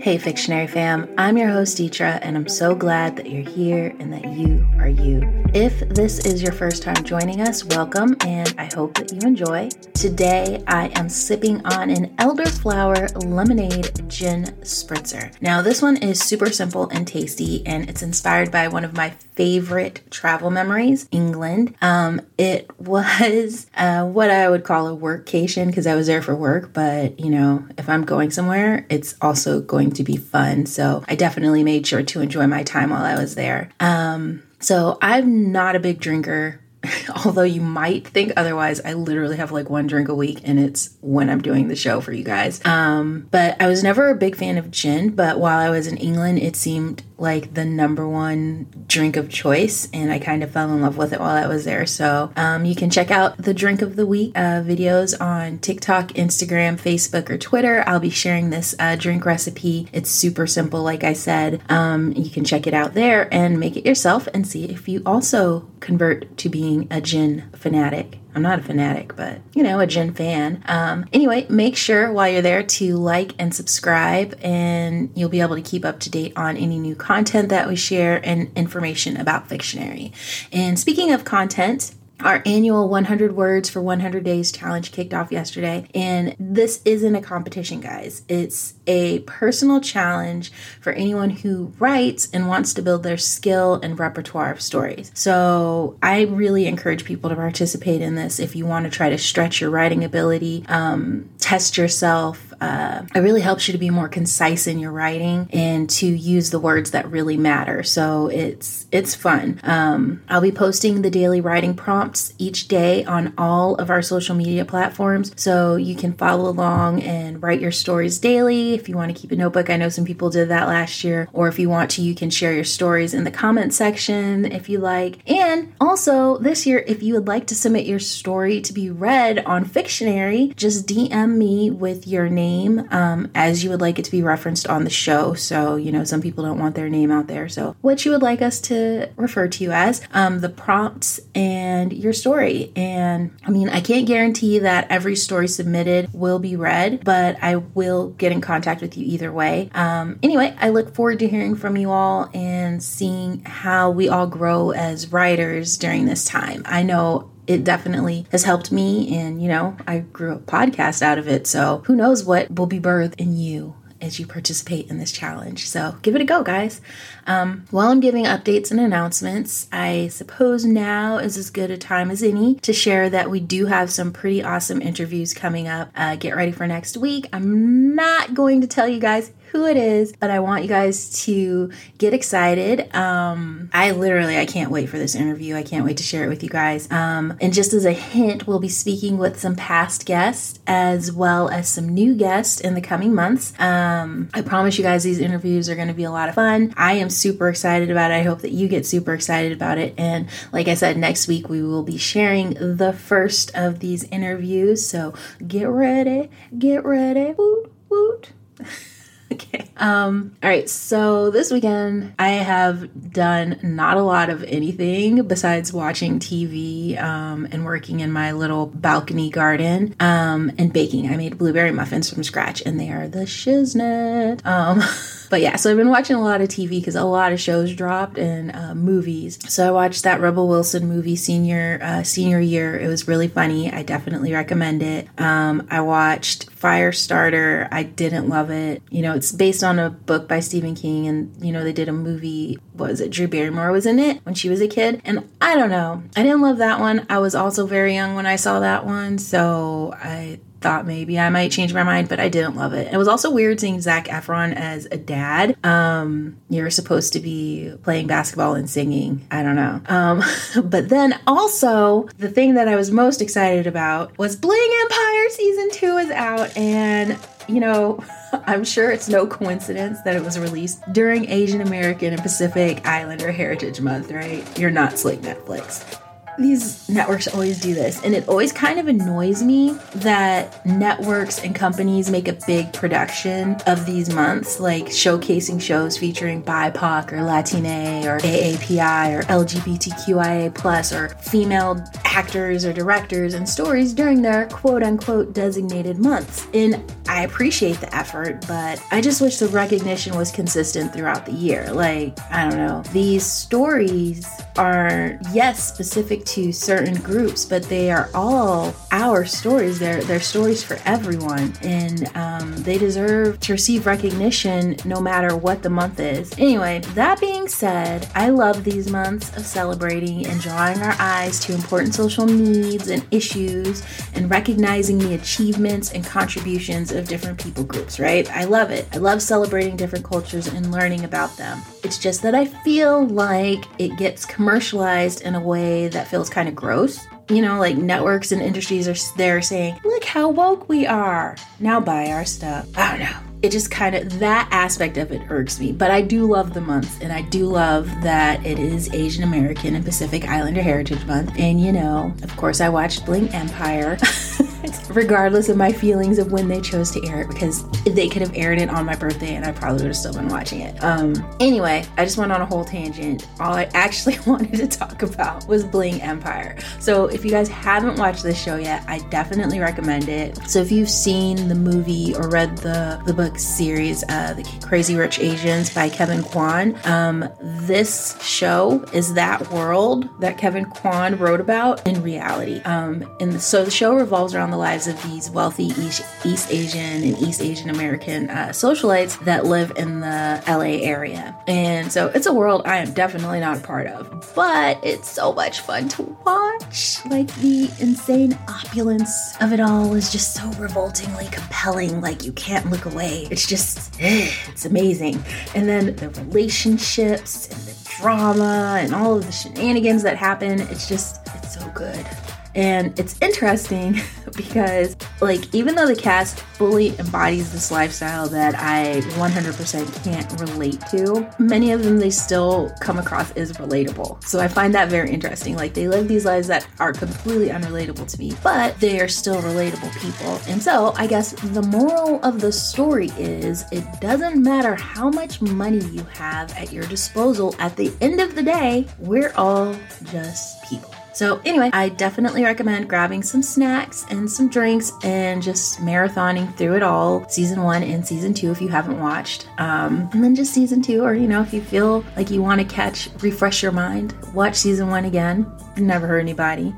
Hey, Fictionary fam, I'm your host, Deetra, and I'm so glad that you're here and that you are you. If this is your first time joining us, welcome, and I hope that you enjoy. Today, I am sipping on an elderflower lemonade gin spritzer. Now, this one is super simple and tasty, and it's inspired by one of my favorite travel memories, England. Um, it was uh, what I would call a workcation because I was there for work, but you know, if I'm going somewhere, it's also going to be fun. So I definitely made sure to enjoy my time while I was there. Um, so I'm not a big drinker. Although you might think otherwise, I literally have like one drink a week and it's when I'm doing the show for you guys. Um, but I was never a big fan of gin, but while I was in England, it seemed like the number one drink of choice, and I kind of fell in love with it while I was there. So um, you can check out the drink of the week uh, videos on TikTok, Instagram, Facebook, or Twitter. I'll be sharing this uh, drink recipe. It's super simple, like I said. Um, you can check it out there and make it yourself and see if you also convert to being a gin fanatic. I'm not a fanatic, but you know, a gin fan. Um, anyway, make sure while you're there to like and subscribe, and you'll be able to keep up to date on any new content that we share and information about Fictionary. And speaking of content, our annual 100 words for 100 days challenge kicked off yesterday and this isn't a competition guys. It's a personal challenge for anyone who writes and wants to build their skill and repertoire of stories. So i really encourage people to participate in this if you want to try to stretch your writing ability um, test yourself uh, it really helps you to be more concise in your writing and to use the words that really matter. So it's it's fun. Um, I'll be posting the daily writing prompts each day on all of our social media platforms, so you can follow along and write your stories daily. If you want to keep a notebook, I know some people did that last year. Or if you want to, you can share your stories in the comment section if you like. And also this year, if you would like to submit your story to be read on Fictionary, just DM me with your name name um, as you would like it to be referenced on the show. So, you know, some people don't want their name out there. So, what you would like us to refer to you as, um, the prompts, and your story. And I mean, I can't guarantee that every story submitted will be read, but I will get in contact with you either way. Um, anyway, I look forward to hearing from you all and seeing how we all grow as writers during this time. I know it definitely has helped me. And, you know, I grew a podcast out of it. So who knows what will be birthed in you as you participate in this challenge. So give it a go, guys. Um, while I'm giving updates and announcements, I suppose now is as good a time as any to share that we do have some pretty awesome interviews coming up. Uh, get ready for next week. I'm not going to tell you guys who it is, but I want you guys to get excited. Um, I literally, I can't wait for this interview. I can't wait to share it with you guys. Um, and just as a hint, we'll be speaking with some past guests as well as some new guests in the coming months. Um, I promise you guys these interviews are going to be a lot of fun. I am super excited about it. I hope that you get super excited about it. And like I said, next week we will be sharing the first of these interviews. So get ready, get ready. Woot, woot. Um, all right. So this weekend, I have done not a lot of anything besides watching TV um, and working in my little balcony garden um, and baking. I made blueberry muffins from scratch, and they are the shiznit. Um, But yeah, so I've been watching a lot of TV because a lot of shows dropped and uh, movies. So I watched that Rebel Wilson movie senior uh, senior year. It was really funny. I definitely recommend it. Um, I watched Firestarter. I didn't love it. You know, it's based on a book by Stephen King, and you know they did a movie. Was it? Drew Barrymore was in it when she was a kid, and I don't know. I didn't love that one. I was also very young when I saw that one, so I thought maybe I might change my mind, but I didn't love it. It was also weird seeing Zac Efron as a dad. Um, you're supposed to be playing basketball and singing. I don't know. Um, but then also, the thing that I was most excited about was Bling Empire season two is out, and you know, I'm sure it's no coincidence that it was released during Asian American and Pacific Islander Heritage Month, right? You're not slick Netflix. These networks always do this, and it always kind of annoys me that networks and companies make a big production of these months, like showcasing shows featuring BIPOC or Latine or AAPI or LGBTQIA plus or female actors or directors and stories during their quote unquote designated months. And I appreciate the effort, but I just wish the recognition was consistent throughout the year. Like, I don't know, these stories are, yes, specific to certain groups, but they are all our stories. They're, they're stories for everyone, and um, they deserve to receive recognition no matter what the month is. Anyway, that being said, I love these months of celebrating and drawing our eyes to important social needs and issues and recognizing the achievements and contributions of different people groups, right? I love it. I love celebrating different cultures and learning about them. It's just that I feel like it gets commercialized in a way that feels kind of gross. You know, like networks and industries are there saying, look how woke we are. Now buy our stuff. I don't know it just kind of that aspect of it irks me. But I do love the month, and I do love that it is Asian American and Pacific Islander Heritage Month. And you know, of course, I watched Bling Empire. regardless of my feelings of when they chose to air it because they could have aired it on my birthday and I probably would have still been watching it. Um, anyway, I just went on a whole tangent. All I actually wanted to talk about was Bling Empire. So if you guys haven't watched this show yet, I definitely recommend it. So if you've seen the movie or read the the book series, uh, The Crazy Rich Asians by Kevin Kwan, um, this show is that world that Kevin Kwan wrote about in reality. Um, and so the show revolves around the lives of these wealthy East, Asian and East Asian American uh, socialites that live in the LA area. And so it's a world I am definitely not a part of, but it's so much fun to watch. Like the insane opulence of it all is just so revoltingly compelling. Like you can't look away. It's just, it's amazing. And then the relationships and the drama and all of the shenanigans that happen, it's just, it's so good. And it's interesting because, like, even though the cast fully embodies this lifestyle that I 100% can't relate to, many of them they still come across as relatable. So I find that very interesting. Like, they live these lives that are completely unrelatable to me, but they are still relatable people. And so I guess the moral of the story is it doesn't matter how much money you have at your disposal, at the end of the day, we're all just people. So, anyway, I definitely recommend grabbing some snacks and some drinks and just marathoning through it all, season one and season two, if you haven't watched. Um, and then just season two, or you know, if you feel like you want to catch, refresh your mind, watch season one again. Never hurt anybody.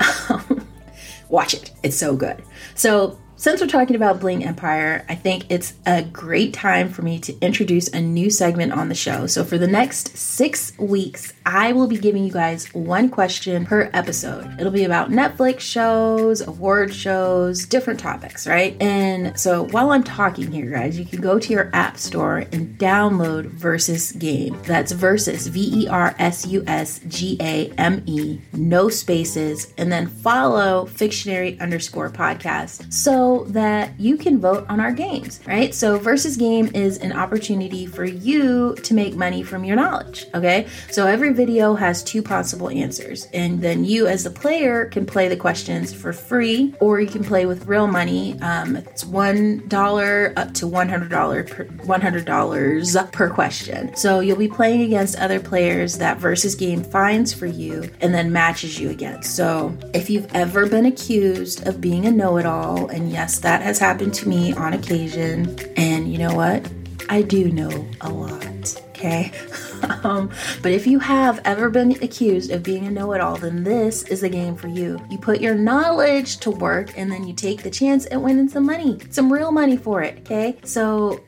watch it, it's so good. So, since we're talking about Bling Empire, I think it's a great time for me to introduce a new segment on the show. So, for the next six weeks, I will be giving you guys one question per episode. It'll be about Netflix shows, award shows, different topics, right? And so, while I'm talking here, guys, you can go to your app store and download Versus Game. That's Versus, V E R S U S G A M E, no spaces, and then follow Fictionary underscore podcast. So, that you can vote on our games, right? So, versus game is an opportunity for you to make money from your knowledge, okay? So, every video has two possible answers, and then you, as the player, can play the questions for free or you can play with real money. Um, it's $1 up to $100 per, $100 per question. So, you'll be playing against other players that versus game finds for you and then matches you against. So, if you've ever been accused of being a know it all and yes, that has happened to me on occasion. And you know what? I do know a lot, okay? um, but if you have ever been accused of being a know it all, then this is the game for you. You put your knowledge to work and then you take the chance at winning some money, some real money for it, okay? So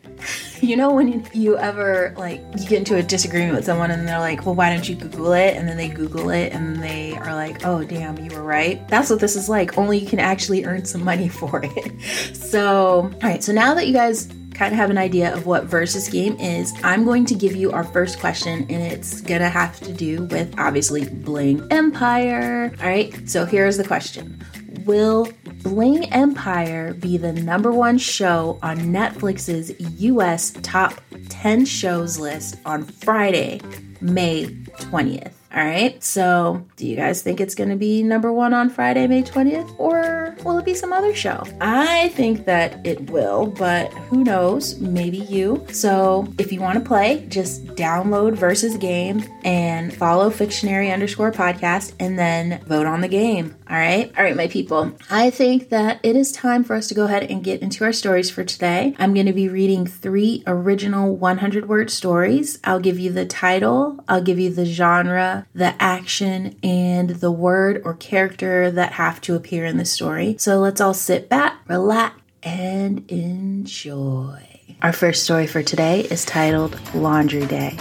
you know when you ever like you get into a disagreement with someone and they're like well why don't you google it? And then they google it and they are like oh damn you were right. That's what this is like only you can actually earn some money for it. So all right so now that you guys kind of have an idea of what versus game is, I'm going to give you our first question, and it's gonna have to do with obviously Bling Empire. All right, so here's the question. Will Bling Empire be the number one show on Netflix's US top 10 shows list on Friday, May 20th? All right. So, do you guys think it's going to be number one on Friday, May 20th? Or will it be some other show? I think that it will, but who knows? Maybe you. So, if you want to play, just download Versus Game and follow Fictionary underscore podcast and then vote on the game. All right. All right, my people. I think that it is time for us to go ahead and get into our stories for today. I'm going to be reading three original 100 word stories. I'll give you the title, I'll give you the genre, the action, and the word or character that have to appear in the story. So let's all sit back, relax, and enjoy. Our first story for today is titled Laundry Day.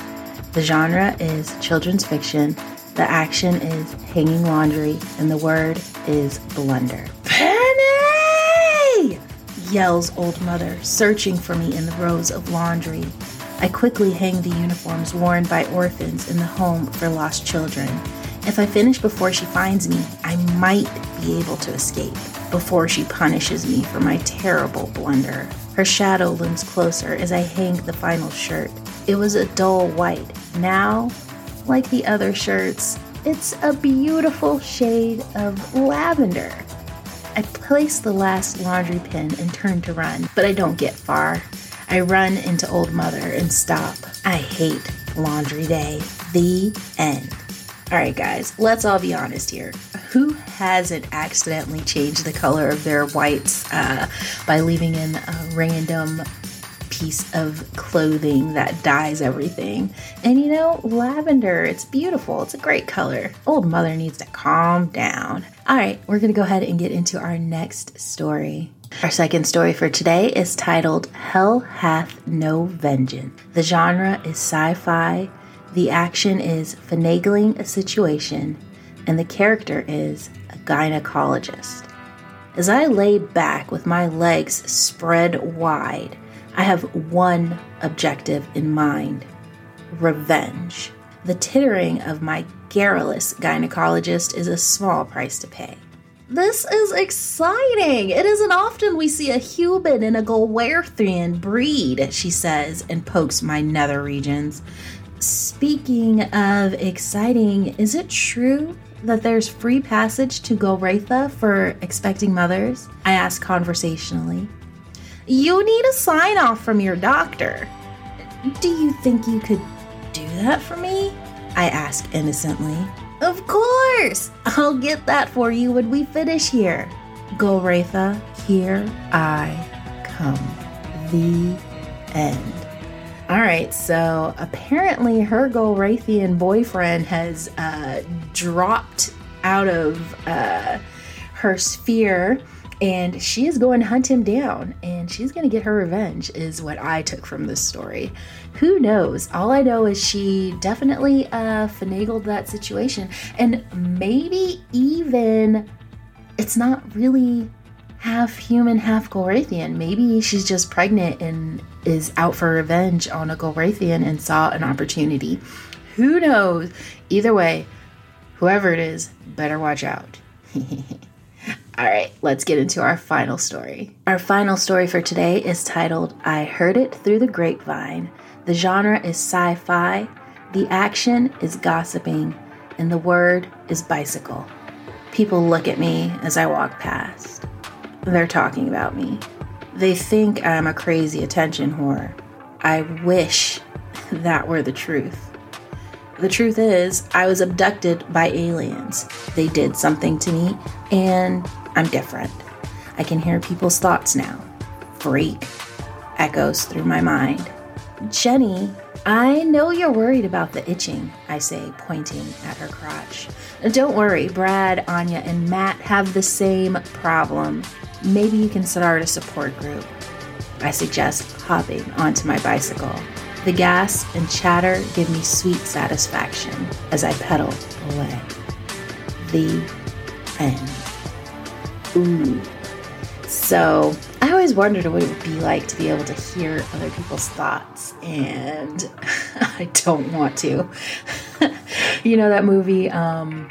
The genre is children's fiction the action is hanging laundry, and the word is blunder. Penny! yells Old Mother, searching for me in the rows of laundry. I quickly hang the uniforms worn by orphans in the home for lost children. If I finish before she finds me, I might be able to escape before she punishes me for my terrible blunder. Her shadow looms closer as I hang the final shirt. It was a dull white. Now like the other shirts, it's a beautiful shade of lavender. I place the last laundry pin and turn to run, but I don't get far. I run into Old Mother and stop. I hate laundry day. The end. All right, guys, let's all be honest here. Who hasn't accidentally changed the color of their whites uh, by leaving in a random piece of clothing that dyes everything. And you know, lavender, it's beautiful. It's a great color. Old mother needs to calm down. All right, we're to go ahead and get into our next story. Our second story for today is titled Hell Hath No Vengeance. The genre is sci fi, the action is finagling a situation, and the character is a gynecologist. As I lay back with my legs spread wide, I have one objective in mind revenge. The tittering of my garrulous gynecologist is a small price to pay. This is exciting. It isn't often we see a human in a Golrathian breed, she says, and pokes my nether regions. Speaking of exciting, is it true that there's free passage to Golratha for expecting mothers? I ask conversationally. You need a sign off from your doctor. Do you think you could do that for me? I ask innocently. Of course! I'll get that for you when we finish here. Golratha, here I come. The end. All right, so apparently her Golrathian boyfriend has uh, dropped out of uh, her sphere and she is going to hunt him down and she's going to get her revenge is what i took from this story. Who knows? All i know is she definitely uh finagled that situation and maybe even it's not really half human half golrathian maybe she's just pregnant and is out for revenge on a golrathian and saw an opportunity. Who knows? Either way whoever it is better watch out All right, let's get into our final story. Our final story for today is titled I Heard It Through the Grapevine. The genre is sci fi, the action is gossiping, and the word is bicycle. People look at me as I walk past. They're talking about me. They think I'm a crazy attention whore. I wish that were the truth. The truth is, I was abducted by aliens. They did something to me, and I'm different. I can hear people's thoughts now. Freak echoes through my mind. Jenny, I know you're worried about the itching, I say, pointing at her crotch. Don't worry, Brad, Anya, and Matt have the same problem. Maybe you can start a support group. I suggest hopping onto my bicycle. The gas and chatter give me sweet satisfaction as I pedal away. The end. So I always wondered what it would be like to be able to hear other people's thoughts, and I don't want to. you know that movie, um,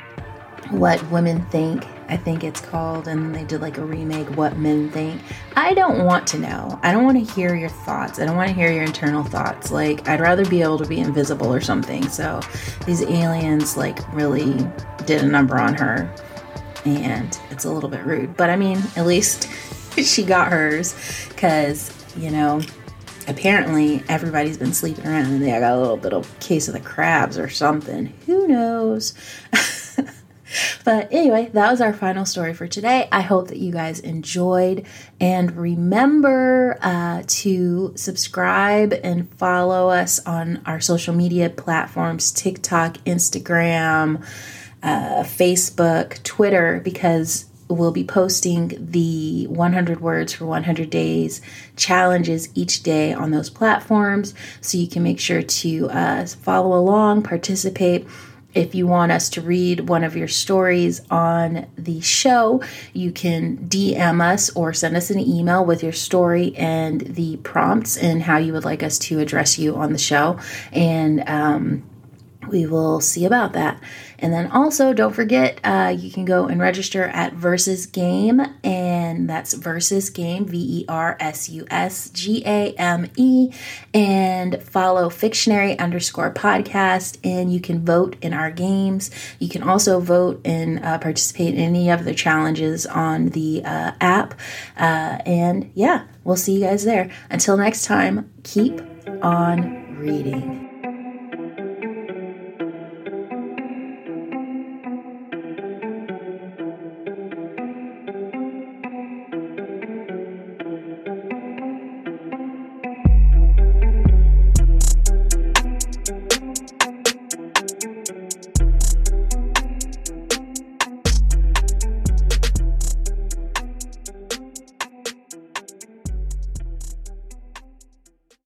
What Women Think, I think it's called, and they did like a remake, What Men Think. I don't want to know. I don't want to hear your thoughts. I don't want to hear your internal thoughts. Like, I'd rather be able to be invisible or something. So, these aliens, like, really did a number on her, and it's a little bit rude. But I mean, at least she got hers, because, you know, apparently everybody's been sleeping around and they got a little bit of case of the crabs or something. Who knows? but anyway, that was our final story for today. I hope that you guys enjoyed. And remember uh, to subscribe and follow us on our social media platforms TikTok, Instagram, uh, Facebook, Twitter, because we'll be posting the 100 words for 100 days challenges each day on those platforms so you can make sure to uh, follow along participate if you want us to read one of your stories on the show, you can DM us or send us an email with your story and the prompts and how you would like us to address you on the show. And um, we will see about that. And then also, don't forget, uh, you can go and register at Versus Game, and that's Versus Game, V E R S U S G A M E, and follow Fictionary underscore podcast, and you can vote in our games. You can also vote and uh, participate in any of the challenges on the uh, app. Uh, and yeah, we'll see you guys there. Until next time, keep on reading.